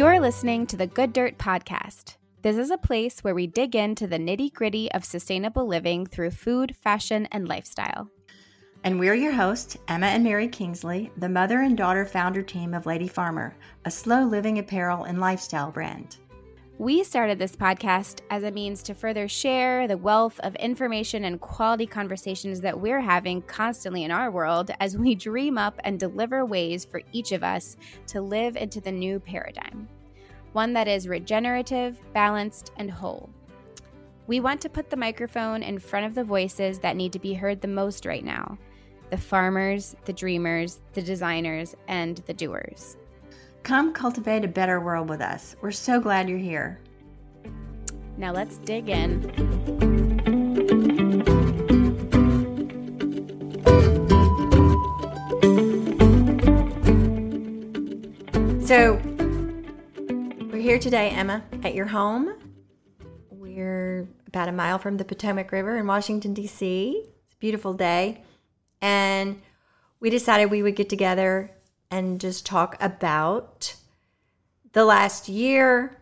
You're listening to the Good Dirt Podcast. This is a place where we dig into the nitty gritty of sustainable living through food, fashion, and lifestyle. And we're your hosts, Emma and Mary Kingsley, the mother and daughter founder team of Lady Farmer, a slow living apparel and lifestyle brand. We started this podcast as a means to further share the wealth of information and quality conversations that we're having constantly in our world as we dream up and deliver ways for each of us to live into the new paradigm one that is regenerative, balanced, and whole. We want to put the microphone in front of the voices that need to be heard the most right now the farmers, the dreamers, the designers, and the doers. Come cultivate a better world with us. We're so glad you're here. Now let's dig in. So, we're here today, Emma, at your home. We're about a mile from the Potomac River in Washington, D.C. It's a beautiful day. And we decided we would get together and just talk about the last year,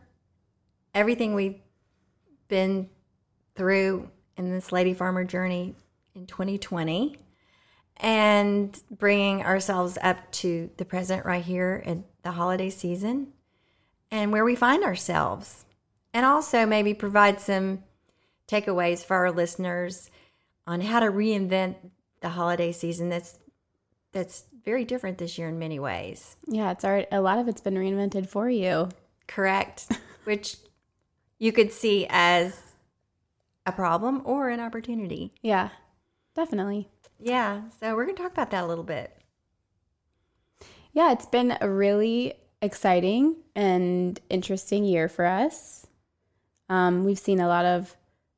everything we've been through in this lady farmer journey in 2020 and bringing ourselves up to the present right here in the holiday season and where we find ourselves. And also maybe provide some takeaways for our listeners on how to reinvent the holiday season that's that's very different this year in many ways. Yeah, it's already, a lot of it's been reinvented for you. Correct. Which you could see as a problem or an opportunity. Yeah, definitely. Yeah, so we're going to talk about that a little bit. Yeah, it's been a really exciting and interesting year for us. Um, we've seen a lot of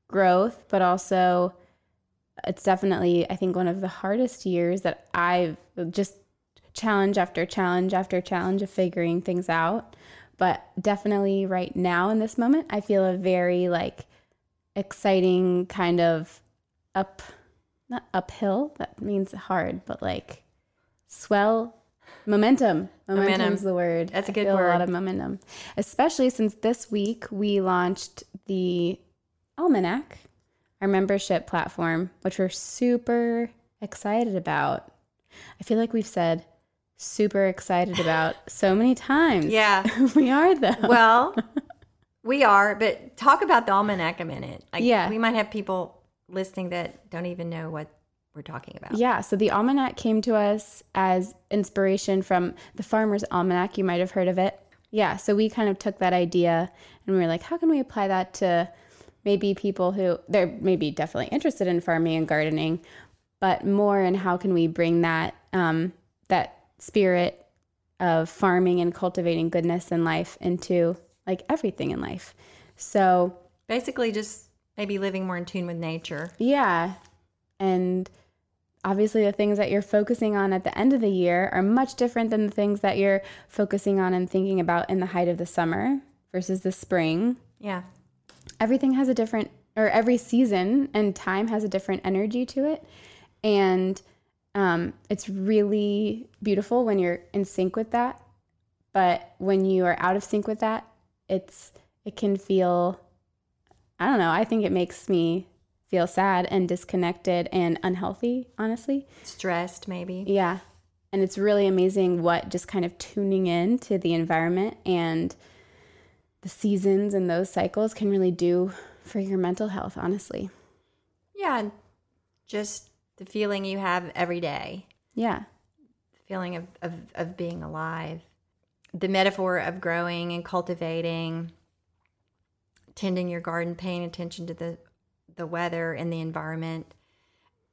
growth, but also it's definitely, I think, one of the hardest years that I've just challenge after challenge after challenge of figuring things out. But definitely right now in this moment, I feel a very like exciting kind of up, not uphill, that means hard, but like swell momentum. Momentum's momentum. the word. That's a good word. A lot of momentum, especially since this week we launched the almanac our membership platform, which we're super excited about. I feel like we've said super excited about so many times. Yeah. we are though. Well, we are, but talk about the almanac a minute. Like yeah. we might have people listening that don't even know what we're talking about. Yeah, so the almanac came to us as inspiration from the Farmer's Almanac. You might have heard of it. Yeah, so we kind of took that idea and we were like, how can we apply that to maybe people who they're maybe definitely interested in farming and gardening, but more in how can we bring that um, that spirit of farming and cultivating goodness in life into like everything in life. So basically, just maybe living more in tune with nature. Yeah, and obviously the things that you're focusing on at the end of the year are much different than the things that you're focusing on and thinking about in the height of the summer versus the spring. Yeah everything has a different or every season and time has a different energy to it. And um, it's really beautiful when you're in sync with that. But when you are out of sync with that it's it can feel i don't know i think it makes me feel sad and disconnected and unhealthy honestly. Stressed maybe. Yeah. And it's really amazing what just kind of tuning in to the environment and the seasons and those cycles can really do for your mental health, honestly. Yeah, just the feeling you have every day. Yeah. The feeling of, of, of being alive. The metaphor of growing and cultivating, tending your garden, paying attention to the the weather and the environment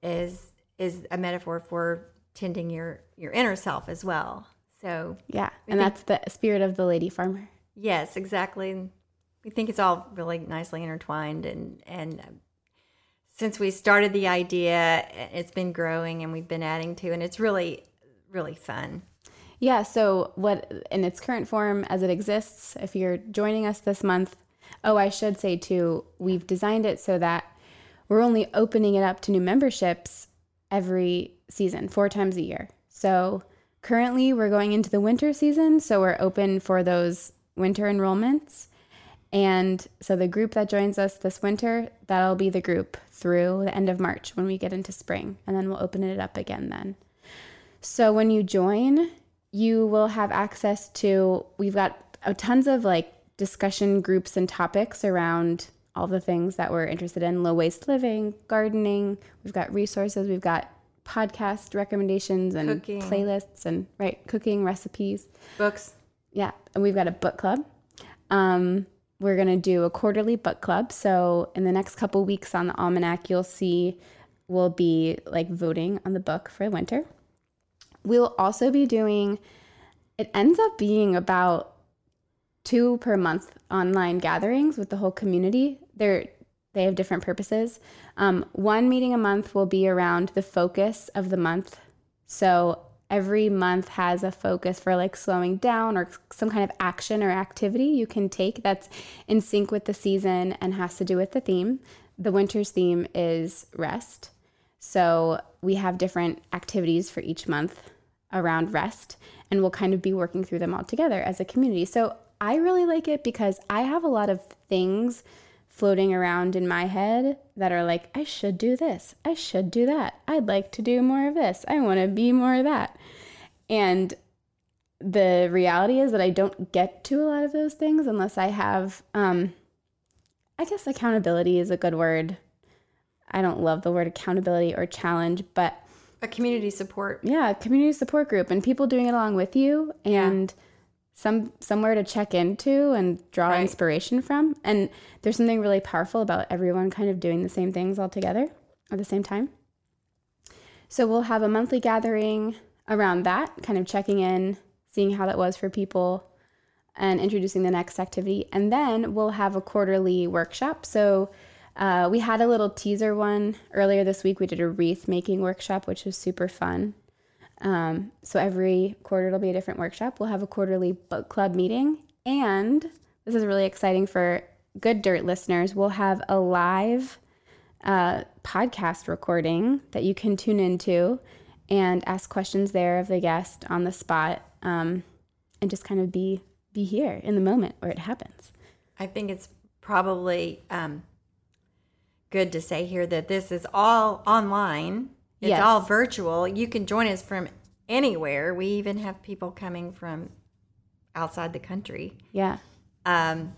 is is a metaphor for tending your your inner self as well. So yeah, and that's the spirit of the lady farmer. Yes, exactly. We think it's all really nicely intertwined, and and uh, since we started the idea, it's been growing, and we've been adding to, and it's really really fun. Yeah. So what in its current form as it exists, if you're joining us this month, oh, I should say too, we've designed it so that we're only opening it up to new memberships every season, four times a year. So currently we're going into the winter season, so we're open for those winter enrollments. And so the group that joins us this winter, that'll be the group through the end of March when we get into spring. And then we'll open it up again then. So when you join, you will have access to, we've got tons of like discussion groups and topics around all the things that we're interested in low waste living, gardening. We've got resources, we've got podcast recommendations and Cooking. playlists and right cooking recipes. Books. Yeah, and we've got a book club. Um, we're gonna do a quarterly book club. So in the next couple weeks on the almanac, you'll see we'll be like voting on the book for winter. We'll also be doing. It ends up being about two per month online gatherings with the whole community. They're they have different purposes. Um, one meeting a month will be around the focus of the month. So every month has a focus for like slowing down or some kind of action or activity you can take that's in sync with the season and has to do with the theme. The winter's theme is rest. So we have different activities for each month around rest, and we'll kind of be working through them all together as a community. So I really like it because I have a lot of things floating around in my head that are like, I should do this. I should do that. I'd like to do more of this. I want to be more of that. And the reality is that I don't get to a lot of those things unless I have, um, I guess accountability is a good word. I don't love the word accountability or challenge, but A community support. yeah, a community support group and people doing it along with you and some somewhere to check into and draw Right. inspiration from. And there's something really powerful about everyone kind of doing the same things all together at the same time. So we'll have a monthly gathering around that, kind of checking in, seeing how that was for people and introducing the next activity. And then we'll have a quarterly workshop. So uh, we had a little teaser one earlier this week. We did a wreath making workshop, which was super fun. Um, so every quarter it'll be a different workshop. We'll have a quarterly book club meeting. And this is really exciting for Good Dirt listeners. We'll have a live uh, podcast recording that you can tune into and ask questions there of the guest on the spot um, and just kind of be be here in the moment where it happens. I think it's probably um, good to say here that this is all online. It's Yes. all virtual. You can join us from anywhere. We even have people coming from outside the country. Yeah. Um,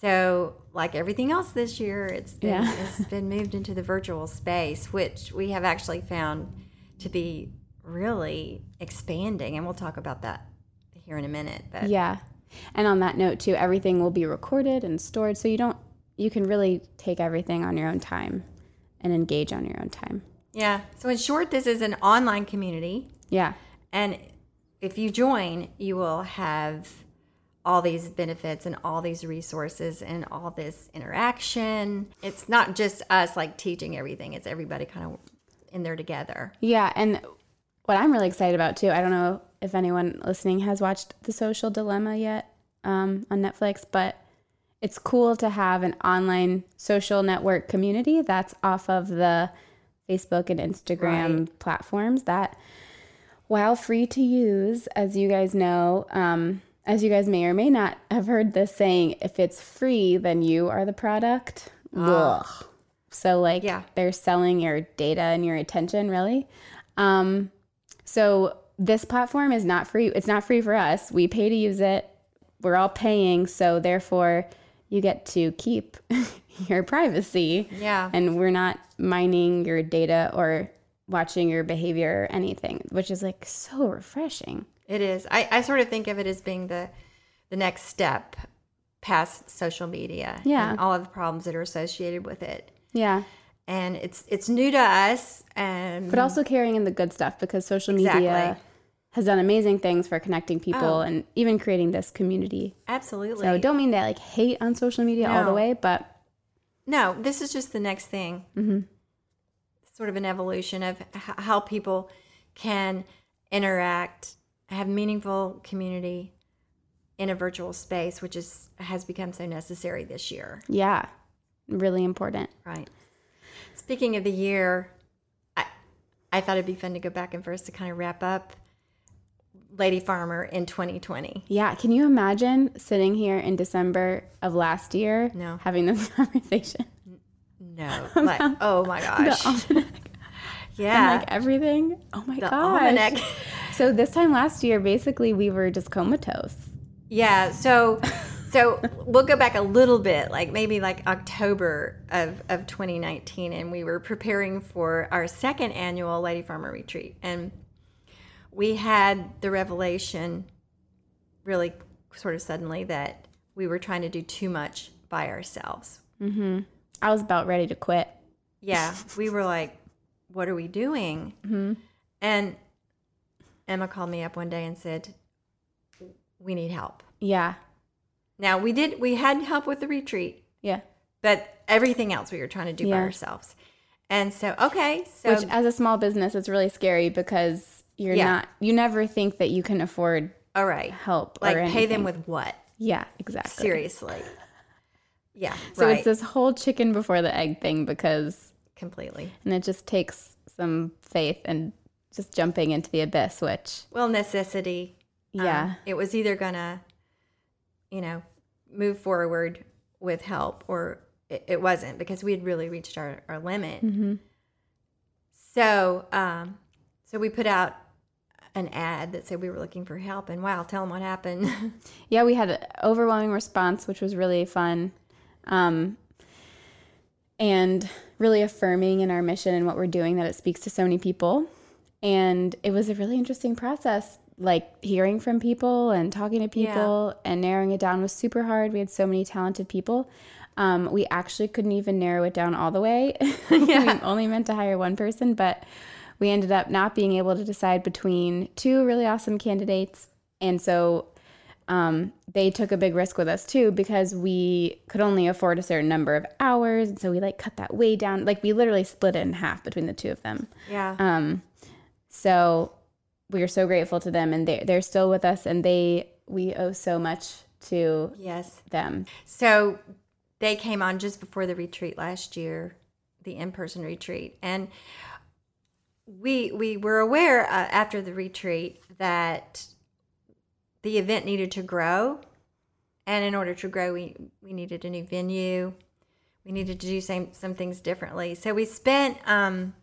so, like everything else this year, it's been, Yeah. it's been moved into the virtual space, which we have actually found to be really expanding, and we'll talk about that here in a minute. But Yeah. And on that note too, everything will be recorded and stored so you don't you can really take everything on your own time and engage on your own time. Yeah, so in short, this is an online community, Yeah. and if you join, you will have all these benefits and all these resources and all this interaction. It's not just us like teaching everything; it's everybody kind of in there together. Yeah, and what I'm really excited about too, I don't know if anyone listening has watched The Social Dilemma yet um, on Netflix, but it's cool to have an online social network community that's off of the Facebook and Instagram platforms that, while free to use, as you guys know, um, as you guys may or may not have heard this saying, if it's free, then you are the product. Ugh. So, like, Yeah. they're selling your data and your attention, really. Um, so, this platform is not free. It's not free for us. We pay to use it. We're all paying. So, therefore, you get to keep your privacy. Yeah. And we're not mining your data or watching your behavior or anything, which is like so refreshing. It is. I, I sort of think of it as being the the next step past social media Yeah. and all of the problems that are associated with it. Yeah. And it's it's new to us and But also carrying in the good stuff because social media has done amazing things for connecting people Oh. and even creating this community. absolutely. So don't mean to like hate on social media all the way, but no, this is just the next thing. Mm-hmm. Sort of an evolution of h- how people can interact, have meaningful community in a virtual space, which is has become so necessary this year. yeah, really important. Right. Speaking of the year, I I thought it'd be fun to go back and for us to kind of wrap up. Lady Farmer in 2020. Yeah. Can you imagine sitting here in December of last year No. having this conversation? No, like oh my gosh, The almanac yeah, and like everything. Oh my the gosh. almanac. So this time last year, basically, we were just comatose. Yeah, so so we'll go back a little bit, like maybe like October of, of 2019, and we were preparing for our second annual Lady Farmer retreat. And we had the revelation really sort of suddenly that we were trying to do too much by ourselves. Mm-hmm. I was about ready to quit. Yeah, we were like, what are we doing? Mm-hmm. And Emma called me up one day and said, we need help. Yeah. Now we did we had help with the retreat, Yeah. but everything else we were trying to do by ourselves. And so okay, so Which, as a small business, is really scary because you're Yeah. not, you never think that you can afford all right, help like pay them with what? Yeah, exactly. Seriously. Yeah, So right. it's this whole chicken before the egg thing because, completely. and it just takes some faith and just jumping into the abyss, which, Well, necessity. um, yeah. it was either gonna, you know, move forward with help or it, it wasn't because we had really reached our, our limit. hmm So, um, so we put out an ad that said we were looking for help, and wow, tell them what happened. Yeah, we had an overwhelming response, which was really fun. Um, and really affirming in our mission and what we're doing that it speaks to so many people. And it was a really interesting process. Like hearing from people and talking to people and narrowing it down was super hard. We had so many talented people. Um, we actually couldn't even narrow it down all the way. we only meant to hire one person, but we ended up not being able to decide between two really awesome candidates. And so um, they took a big risk with us too because we could only afford a certain number of hours. And so we like cut that way down. Like we literally split it in half between the two of them. yeah. Um, so we are so grateful to them and they, they're still with us and they, we owe so much to yes. them. So they came on just before the retreat last year, the in-person retreat, and we we were aware uh, after the retreat that the event needed to grow, and in order to grow, we we needed a new venue. We needed to do some some things differently. So we spent um,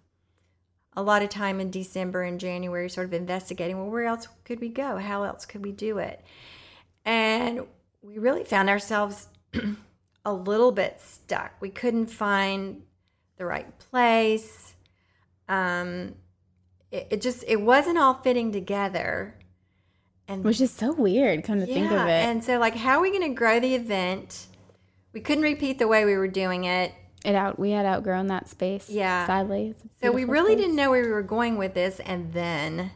a lot of time in December and January, sort of investigating. Well, where else could we go? How else could we do it? And we really found ourselves a little bit stuck. We couldn't find the right place. Um, it, it just it wasn't all fitting together. And Which is so weird, come to think of it. and so like, how are we going to grow the event? We couldn't repeat the way we were doing it. it out we had outgrown that space. Yeah. Sadly. So we really space. didn't know where we were going with this, and then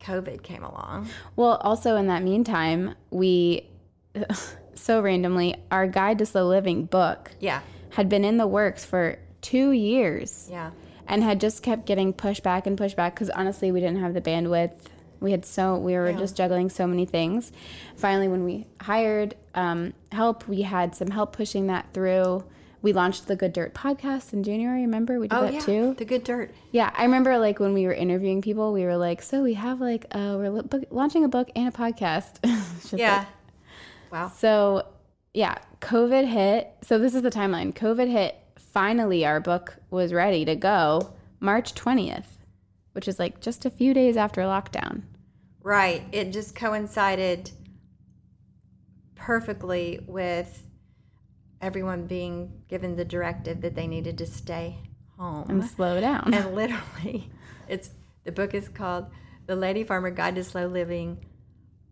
COVID came along. Well, also in that meantime, we so randomly, our Guide to Slow Living book Yeah, had been in the works for two years yeah, and had just kept getting pushed back and pushed back because honestly, we didn't have the bandwidth. We had so we were Yeah. just juggling so many things. Finally, when we hired um, help, we had some help pushing that through. We launched the Good Dirt podcast in January. Remember we did oh that yeah, too. the good dirt. Yeah, I remember like when we were interviewing people, we were like, "So we have like uh, we're book- launching a book and a podcast." Yeah. like- wow. so yeah, COVID hit. So this is the timeline. COVID hit. Finally, our book was ready to go March twentieth, which is like just a few days after lockdown. Right. It just coincided perfectly with everyone being given the directive that they needed to stay home. And slow down. And literally, it's the book is called The Lady Farmer Guide to Slow Living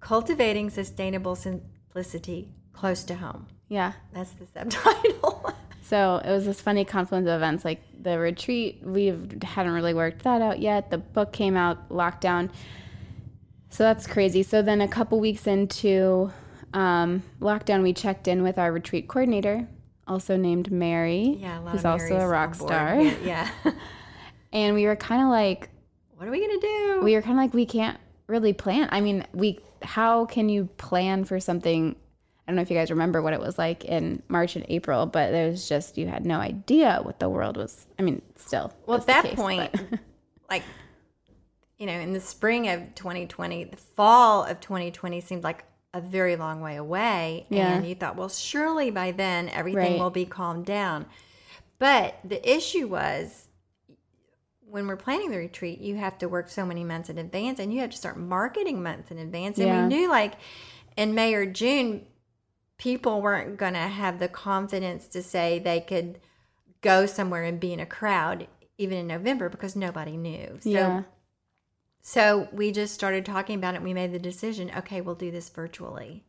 Cultivating Sustainable Simplicity Close to Home. yeah. That's the subtitle. So it was this funny confluence of events. Like the retreat, we hadn't really worked that out yet. The book came out, lockdown. So that's crazy. So then a couple weeks into um, lockdown, we checked in with our retreat coordinator, also named Mary, yeah, who's also a rock star. Yeah. And we were kind of like, what are we going to do? we were kind of like, we can't really plan. I mean, we, how can you plan for something? I don't know if you guys remember what it was like in March and April, but there was just, you had no idea what the world was. I mean, still. Well, at that case, point, like you know, in the spring of 2020, the fall of 2020 seemed like a very long way away. Yeah. And you thought, well, surely by then everything Right. will be calmed down. But the issue was when we're planning the retreat, you have to work so many months in advance and you have to start marketing months in advance. And Yeah. we knew like in May or June, people weren't going to have the confidence to say they could go somewhere and be in a crowd even in November because nobody knew. So yeah. so we just started talking about it we made the decision, okay, we'll do this virtually.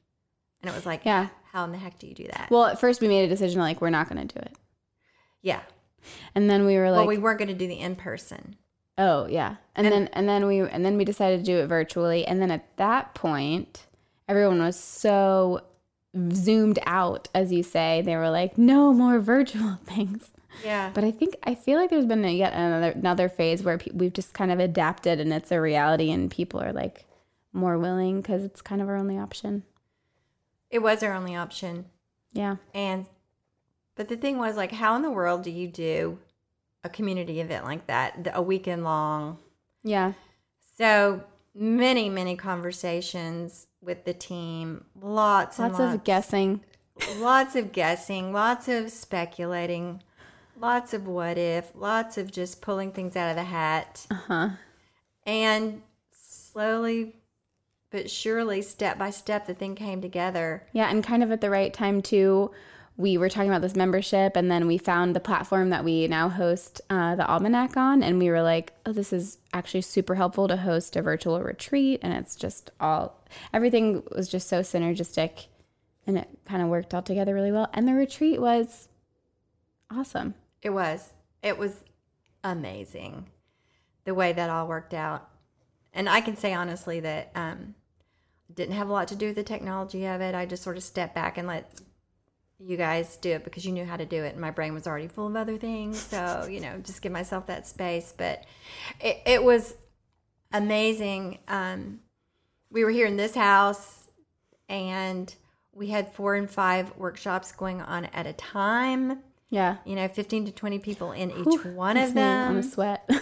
And it was like, Yeah. how in the heck do you do that? Well, at first we made a decision like we're not going to do it. yeah. And then we were like, well, we weren't going to do the in person. oh yeah. And, And- then and then we and then we decided to do it virtually. And then at that point, everyone was so zoomed out, as you say. They were like, no more virtual things. Yeah. But I think I feel like there's been a, yet another another phase where pe- we've just kind of adapted and it's a reality, and people are like more willing because it's kind of our only option. It was our only option. Yeah. And, but the thing was, like, how in the world do you do a community event like that, the- a weekend long? Yeah. So many, many conversations with the team, lots and Lots lots of guessing. lots of guessing, lots of speculating, lots of what if, lots of just pulling things out of the hat. Uh huh. And slowly but surely, step by step, the thing came together. Yeah, and kind of at the right time too. We were talking about this membership, and then we found the platform that we now host uh, the Almanac on, and we were like, "Oh, this is actually super helpful to host a virtual retreat." And it's just all everything was just so synergistic, and it kind of worked all together really well. And the retreat was awesome. It was. It was amazing the way that all worked out. And I can say honestly that um didn't have a lot to do with the technology of it. I just sort of stepped back and let you guys do it because you knew how to do it and my brain was already full of other things. So, you know, just give myself that space. But it, it was amazing. Um we were here in this house and we had four and five workshops going on at a time Yeah, you know, 15 to 20 people in each Whew, one of me wanna them. sweat.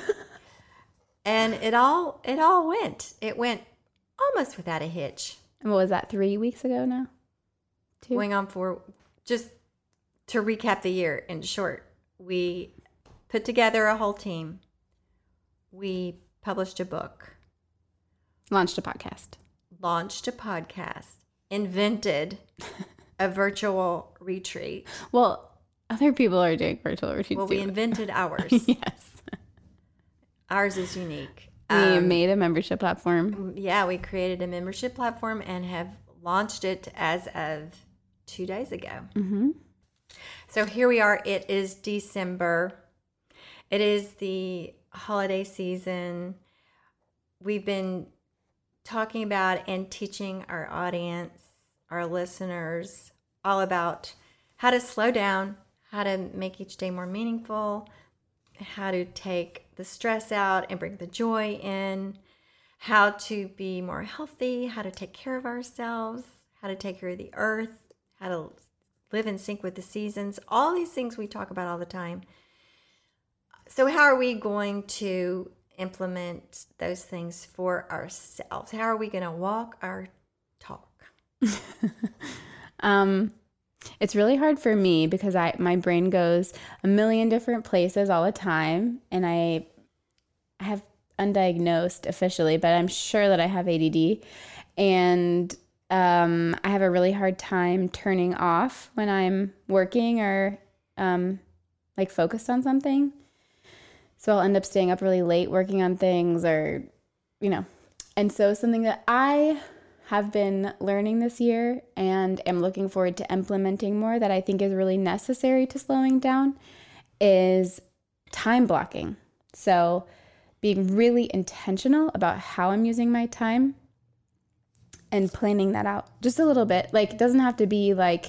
And it all it all went. It went almost without a hitch. And what was that? Three weeks ago now. Two. Going on for just to recap the year in short, we put together a whole team. We published a book, Launched a podcast. launched a podcast, invented a virtual retreat. Well, other people are doing virtual retreats. Well, we invented ours. yes. Ours is unique. We Um, made a membership platform. yeah, we created a membership platform and have launched it as of two days ago. hmm So here we are. It is December. It is the holiday season. We've been talking about and teaching our audience, our listeners, all about how to slow down, how to make each day more meaningful, how to take the stress out and bring the joy in, how to be more healthy, how to take care of ourselves, how to take care of the earth, how to live in sync with the seasons, all these things we talk about all the time. So, how are we going to implement those things for ourselves? How are we going to walk our talk? Um, it's really hard for me because I my brain goes a million different places all the time, and I I have undiagnosed officially, but I'm sure that I have ADD, and um, I have a really hard time turning off when I'm working or um, like focused on something. So I'll end up staying up really late working on things, or you know, and so something that I have been learning this year and am looking forward to implementing more that I think is really necessary to slowing down is time blocking. So, being really intentional about how I'm using my time and planning that out just a little bit. Like, it doesn't have to be like,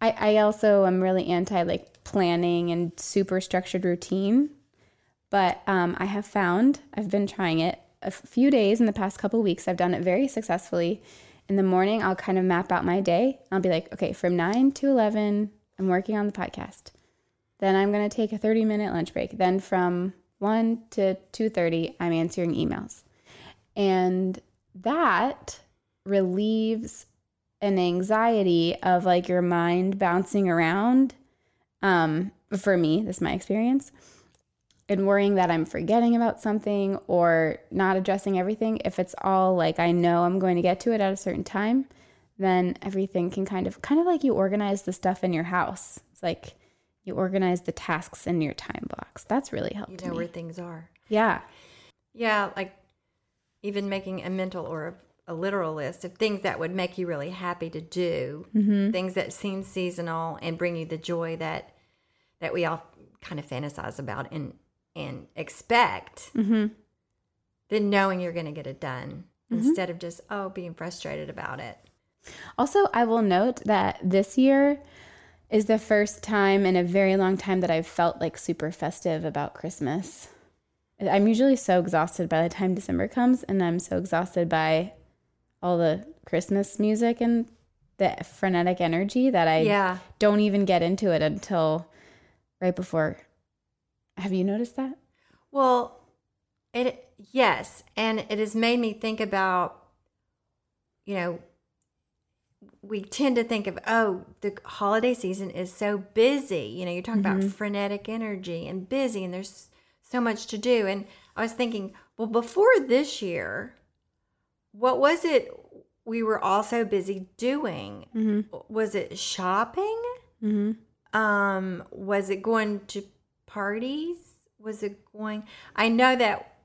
I, I also am really anti like planning and super structured routine. But um, I have found, I've been trying it a few days in the past couple weeks. I've done it very successfully. In the morning, I'll kind of map out my day. I'll be like, okay, from 9 to 11, I'm working on the podcast. Then I'm going to take a 30 minute lunch break. Then from 1 to 2:30, I'm answering emails. And that relieves an anxiety of like your mind bouncing around. Um, for me, this is my experience. And worrying that I'm forgetting about something or not addressing everything. If it's all like I know I'm going to get to it at a certain time, then everything can kind of kind of like you organize the stuff in your house. It's like you organize the tasks in your time blocks. That's really helped You know me. where things are. yeah. Yeah, like even making a mental or a, literal list of things that would make you really happy to do, Mm-hmm. things that seem seasonal and bring you the joy that that we all kind of fantasize about and and expect. Mm-hmm. Then knowing you're going to get it done instead of just oh being frustrated about it. Also, I will note that this year is the first time in a very long time that I've felt like super festive about Christmas. I'm usually so exhausted by the time December comes, and I'm so exhausted by all the Christmas music and the frenetic energy that I yeah. don't even get into it until right before. Have you noticed that? Well, it yes, and it has made me think about you know we tend to think of oh the holiday season is so busy. You know, you're talking about mm-hmm. frenetic energy and busy and there's so much to do and I was thinking, well before this year what was it we were all so busy doing? Mm-hmm. Was it shopping? Mm-hmm. um was it going to parties was it going i know that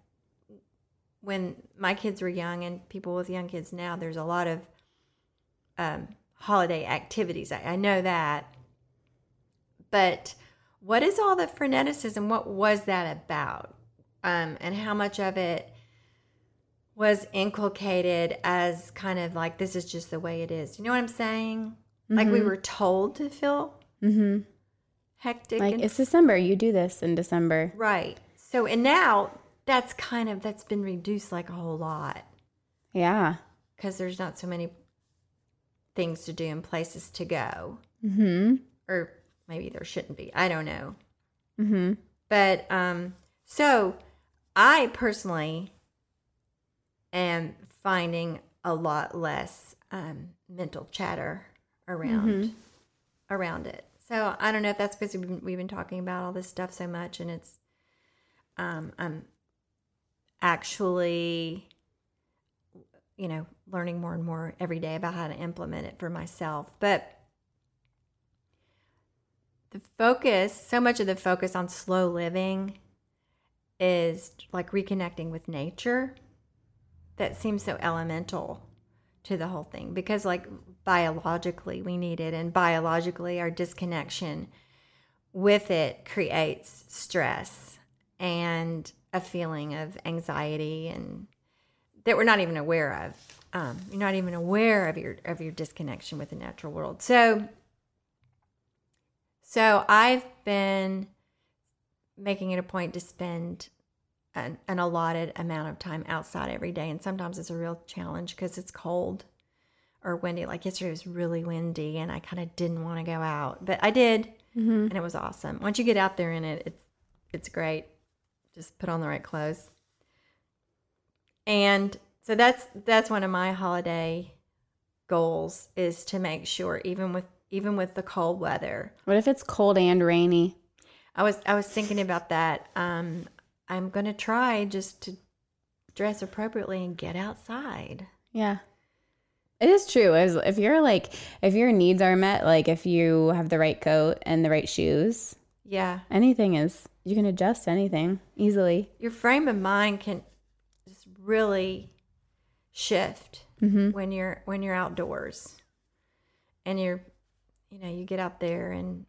when my kids were young and people with young kids now there's a lot of um holiday activities i, I know that but what is all the freneticism what was that about um and how much of it was inculcated as kind of like this is just the way it is you know what i'm saying like we were told to feel Mm-hmm. hectic Like and it's December. You do this in December. right so and now that's kind of that's been reduced like a whole lot Yeah. because there's not so many things to do and places to go Mm-hmm. or maybe there shouldn't be i don't know Mm-hmm. but um so i personally am finding a lot less um mental chatter around around it. So i don't know if that's because we've been, we've been talking about all this stuff so much and it's um i'm actually you know learning more and more every day about how to implement it for myself. But the focus so much of the focus on slow living is like reconnecting with nature that seems so elemental to the whole thing because like biologically we need it and biologically our disconnection with it creates stress and a feeling of anxiety and that we're not even aware of. Um, you're not even aware of your of your disconnection with the natural world. So so I've been making it a point to spend an, an allotted amount of time outside every day. And sometimes it's a real challenge because it's cold or windy. Like yesterday was really windy and I kind of didn't want to go out, but I did. Mm-hmm. And it was awesome. Once you get out there in it, it's, it's great. Just put on the right clothes. And so that's, that's one of my holiday goals is to make sure even with, even with the cold weather, What if it's cold and rainy? I was I was thinking about that. Um, I'm gonna try just to dress appropriately and get outside. Yeah. It is true. As if you're like if your needs are met, like if you have the right coat and the right shoes, Yeah, anything is you can adjust anything easily. your frame of mind can just really shift Mm-hmm. when you're when you're outdoors, and you're, you know, you get out there and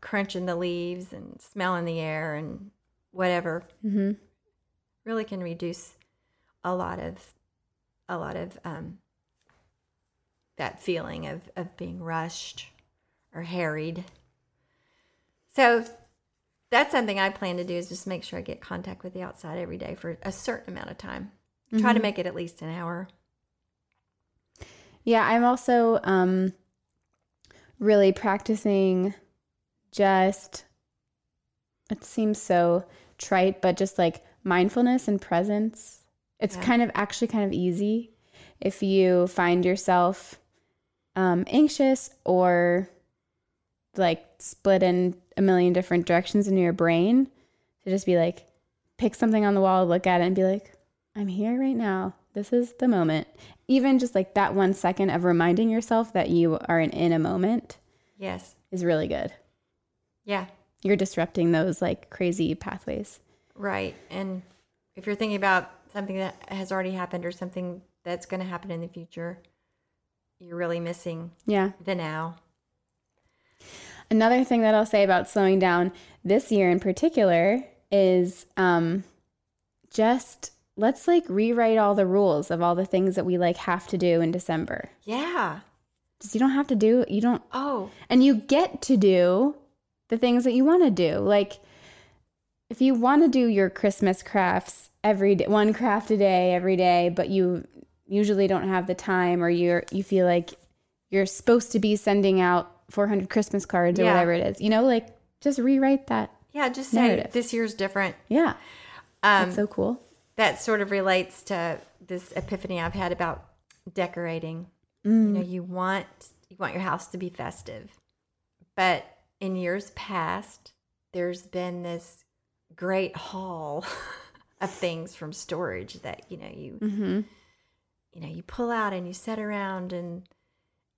crunching the leaves and smelling the air and whatever. Mm-hmm. really can reduce a lot of a lot of um, that feeling of, of being rushed or harried so that's something i plan to do is just make sure i get contact with the outside every day for a certain amount of time try to make it at least an hour Yeah, I'm also um really practicing just it seems so trite, but just like mindfulness and presence It's Yeah. kind of actually kind of easy if you find yourself um, anxious or like split in a million different directions in your brain to just be like, pick something on the wall, look at it, and be like, I'm here right now. This is the moment. Even just like that one second of reminding yourself that you are in, in a moment Yes. is really good. Yeah. You're disrupting those like crazy pathways. Right. And if you're thinking about something that has already happened or something that's going to happen in the future, you're really missing Yeah. the now. Another thing that I'll say about slowing down this year in particular is um, just let's like rewrite all the rules of all the things that we like have to do in December. Yeah. Because you don't have to do you don't Oh, and you get to do the things that you want to do. Like if you want to do your Christmas crafts every day, one craft a day every day, but you usually don't have the time or you're you feel like you're supposed to be sending out 400 Christmas cards or Yeah. whatever it is. You know, like just rewrite that. yeah. Just say Narrative. this year's different. Yeah. Um, That's so cool. that sort of relates to this epiphany I've had about decorating. You know, you want you want your house to be festive. But in years past, there's been this great haul of things from storage that, you know, you Mhm. you know, you pull out and you set around and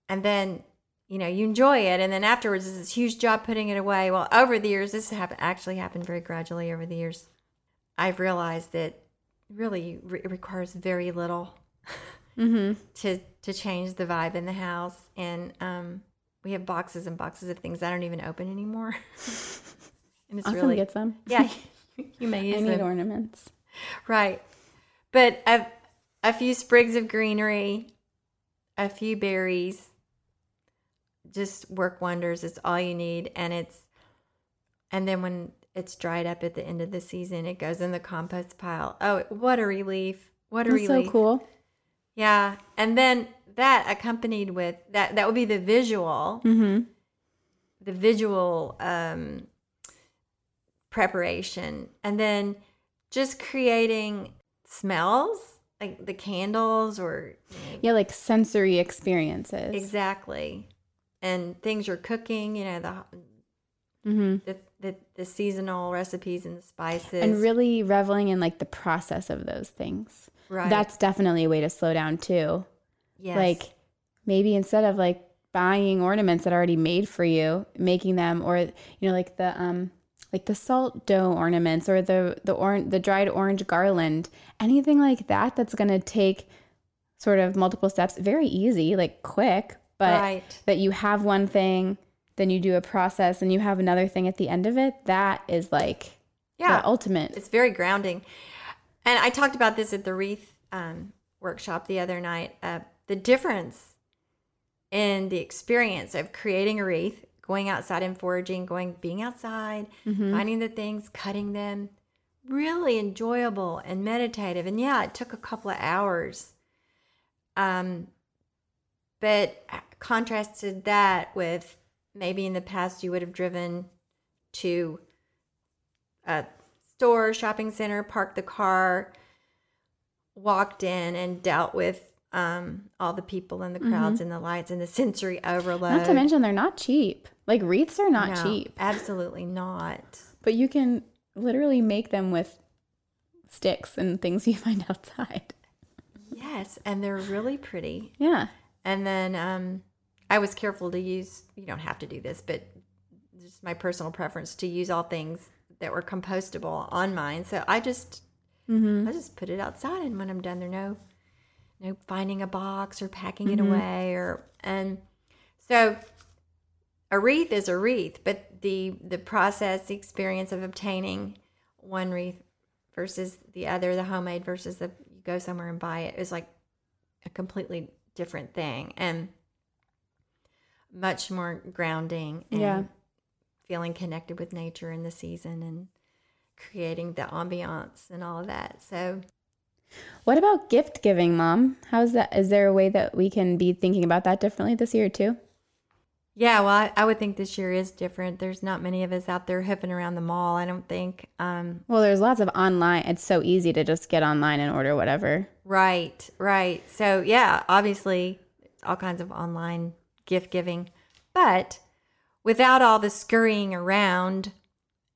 and then you know, you enjoy it and then afterwards it's this huge job putting it away. Well, over the years this actually happened very gradually over the years. I've realized that really re- it requires very little Mhm. to to change the vibe in the house and um we have boxes and boxes of things I don't even open anymore. and it's I'll really get some. yeah, you may I need them. ornaments. Right. But a, a few sprigs of greenery, a few berries just work wonders. It's all you need. And it's, and then when it's dried up at the end of the season, it goes in the compost pile. Oh, what a relief. What a That's so cool. Yeah. And then that accompanied with that, that would be the visual Mhm. the visual um, preparation and then just creating smells like the candles or you know, Yeah, like sensory experiences. exactly and things you're cooking you know the, mm-hmm. the the the seasonal recipes and the spices And really reveling in like the process of those things. right That's definitely a way to slow down too. Yes. Like maybe instead of like buying ornaments that are already made for you, making them or you know like the um like the salt dough ornaments or the the orange the dried orange garland, anything like that that's going to take sort of multiple steps, very easy, like quick, but right that you have one thing, then you do a process and you have another thing at the end of it, that is like yeah the ultimate. It's very grounding. And I talked about this at the wreath um, workshop the other night. Uh, the difference in the experience of creating a wreath, going outside and foraging, going being outside, Mhm. finding the things, cutting them, really enjoyable and meditative. And yeah, it took a couple of hours. Um, but contrasted that with maybe in the past you would have driven to a store, shopping center, parked the car, walked in, and dealt with um, all the people and the crowds and the lights and the sensory overload. Mm-hmm. Not to mention they're not cheap. Like wreaths are not No, cheap, Absolutely not. but you can literally make them with sticks and things you find outside. Yes, and they're really pretty. Yeah. And then um, I was careful to use, you don't have to do this, but just my personal preference to use all things that were compostable on mine. So I just Mm-hmm. I just put it outside and when I'm done there no no finding a box or packing it Mm-hmm. away or and so a wreath is a wreath, but the the process, the experience of obtaining one wreath versus the other, the homemade versus the you go somewhere and buy it is like a completely different thing and much more grounding and Yeah. feeling connected with nature and the season and creating the ambiance and all of that. So What about gift giving, mom? How's that? Is there a way that we can be thinking about that differently this year too? Yeah, well, I, I would think this year is different. There's not many of us out there hoofing around the mall. I don't think. Um, Well, there's lots of online. It's so easy to just get online and order whatever. right, right. So yeah, obviously, all kinds of online gift giving, but without all the scurrying around,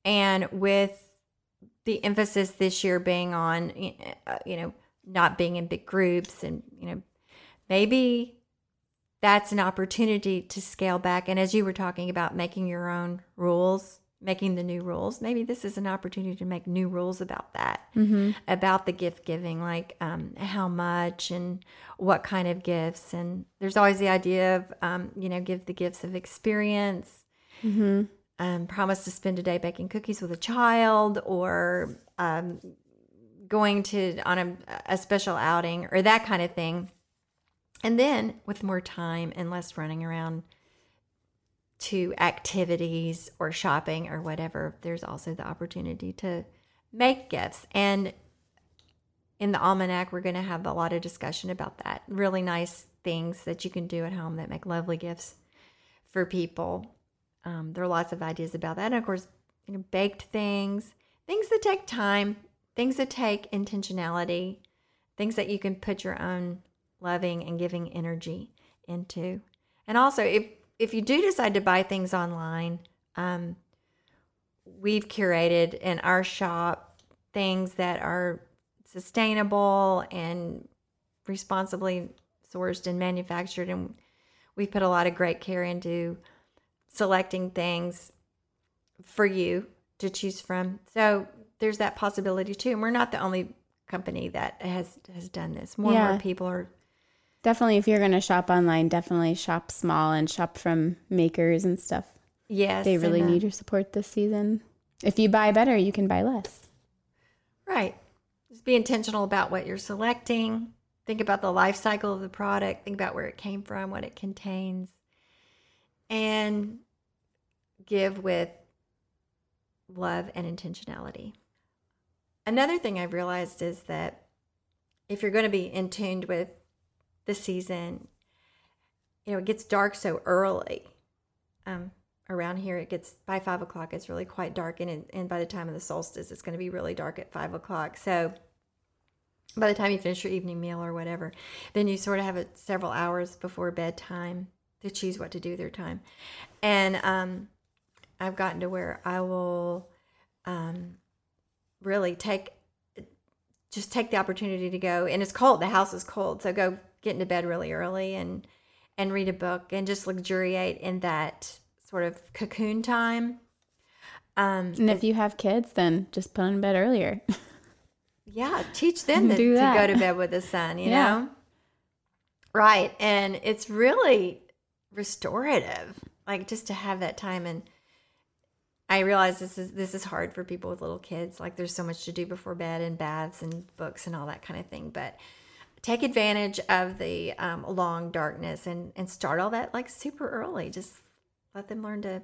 and with the emphasis this year being on, uh, you know, not being in big groups, and you know, maybe that's an opportunity to scale back. And as you were talking about making your own rules, making the new rules, maybe this is an opportunity to make new rules about that, Mm-hmm. about the gift giving, like um, how much and what kind of gifts. And there's always the idea of, um, you know, give the gifts of experience. Mm-hmm. Um, promise to spend a day baking cookies with a child or um, going to on a, a special outing or that kind of thing. And then with more time and less running around to activities or shopping or whatever, there's also the opportunity to make gifts. And in the almanac, we're going to have a lot of discussion about that. Really nice things that you can do at home that make lovely gifts for people. Um, there are lots of ideas about that. And of course, you know, baked things, things that take time, things that take intentionality, things that you can put your own loving and giving energy into. And also, if if you do decide to buy things online, um, we've curated in our shop things that are sustainable and responsibly sourced and manufactured, and we've put a lot of great care into selecting things for you to choose from. So there's that possibility too. And we're not the only company that has has done this. More and more people are Definitely, if you're going to shop online, definitely shop small and shop from makers and stuff. yes. They really and, uh, need your support this season. If you buy better, you can buy less. Right. Just be intentional about what you're selecting. Think about the life cycle of the product. Think about where it came from, what it contains, and give with love and intentionality. Another thing I've realized is that if you're going to be in tuned with the season, you know, it gets dark so early. Um, around here, it gets by five o'clock, it's really quite dark. And, and by the time of the solstice, it's going to be really dark at five o'clock. So by the time you finish your evening meal or whatever, then you sort of have it several hours before bedtime to choose what to do with your time. And um, I've gotten to where I will um, really take just take the opportunity to go and it's cold the house is cold so go get into bed really early and and read a book and just luxuriate in that sort of cocoon time um And if you have kids, then just put them in bed earlier. yeah teach them that, to go to bed with the sun you Yeah. know right and it's really restorative like just to have that time and I realize this is this is hard for people with little kids. Like there's so much to do before bed and baths and books and all that kind of thing. But take advantage of the um, long darkness and and start all that like super early. Just let them learn to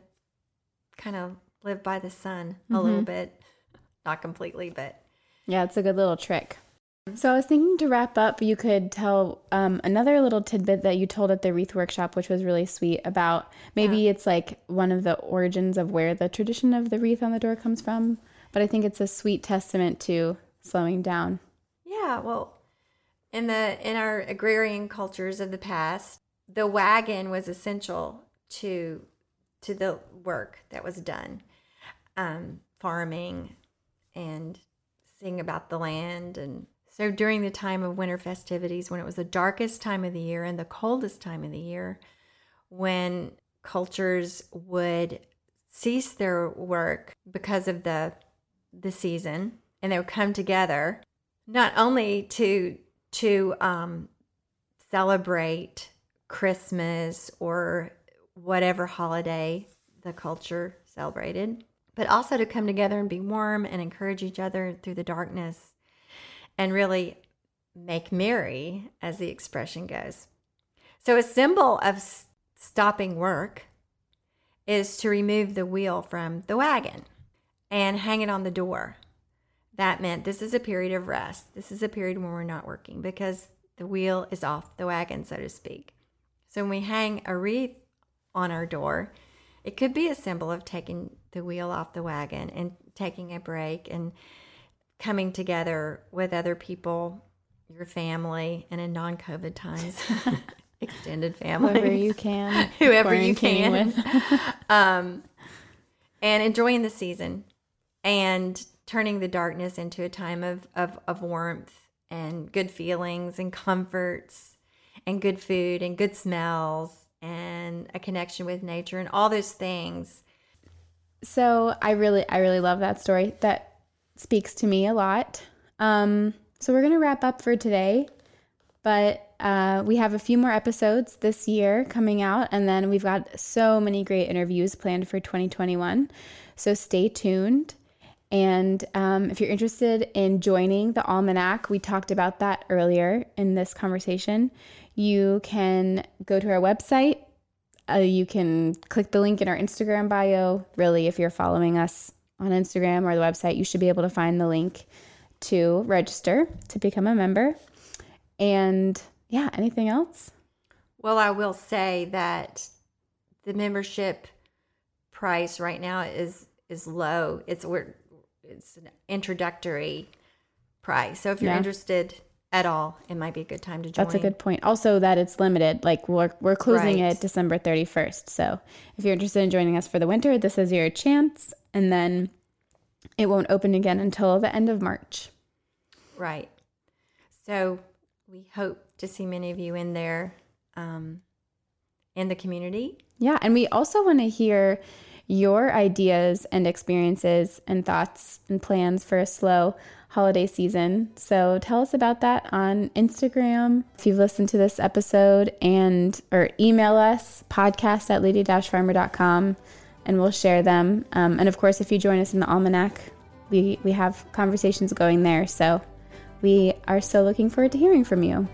kind of live by the sun a little bit, not completely, but yeah, it's a good little trick. So I was thinking to wrap up, you could tell um, another little tidbit that you told at the wreath workshop, which was really sweet. About maybe it's like one of the origins of where the tradition of the wreath on the door comes from. But I think it's a sweet testament to slowing down. Yeah, well, in the in our agrarian cultures of the past, the wagon was essential to to the work that was done, um, farming, and seeing about the land. And so during the time of winter festivities, when it was the darkest time of the year and the coldest time of the year, when cultures would cease their work because of the the season, and they would come together not only to to um, celebrate Christmas or whatever holiday the culture celebrated, but also to come together and be warm and encourage each other through the darkness and really make merry, as the expression goes. So, a symbol of s- stopping work is to remove the wheel from the wagon and hang it on the door that meant this is a period of rest. This is a period when we're not working because the wheel is off the wagon, so to speak. So when we hang a wreath on our door. It could be a symbol of taking the wheel off the wagon and taking a break and coming together with other people, your family, and in non COVID times, extended family. Whoever you can. Whoever you can. um, and enjoying the season and turning the darkness into a time of, of, of warmth and good feelings and comforts and good food and good smells and a connection with nature and all those things. So I really, I really love that story. That speaks to me a lot. Um, so we're gonna wrap up for today, but uh, we have a few more episodes this year coming out, and then we've got so many great interviews planned for 2021. So stay tuned. And um, if you're interested in joining the Almanac, we talked about that earlier in this conversation. You can go to our website. Uh, you can click the link in our Instagram bio. Really, if you're following us on Instagram or the website, you should be able to find the link to register to become a member. And yeah, anything else? Well, I will say that the membership price right now is is low. It's we're it's an introductory price. So if you're Yeah. interested at all, it might be a good time to join. That's a good point. Also, that it's limited. Like we're we're closing Right. it December 31st. So if you're interested in joining us for the winter, this is your chance. And then it won't open again until the end of March. Right. So we hope to see many of you in there um, in the community. Yeah, and we also want to hear your ideas and experiences and thoughts and plans for a slow holiday season. So tell us about that on Instagram if you've listened to this episode and or email us podcast at lady-farmer.com and we'll share them. Um, and of course, if you join us in the Almanac, we, we have conversations going there. So we are so looking forward to hearing from you.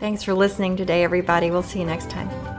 Thanks for listening today, everybody. We'll see you next time.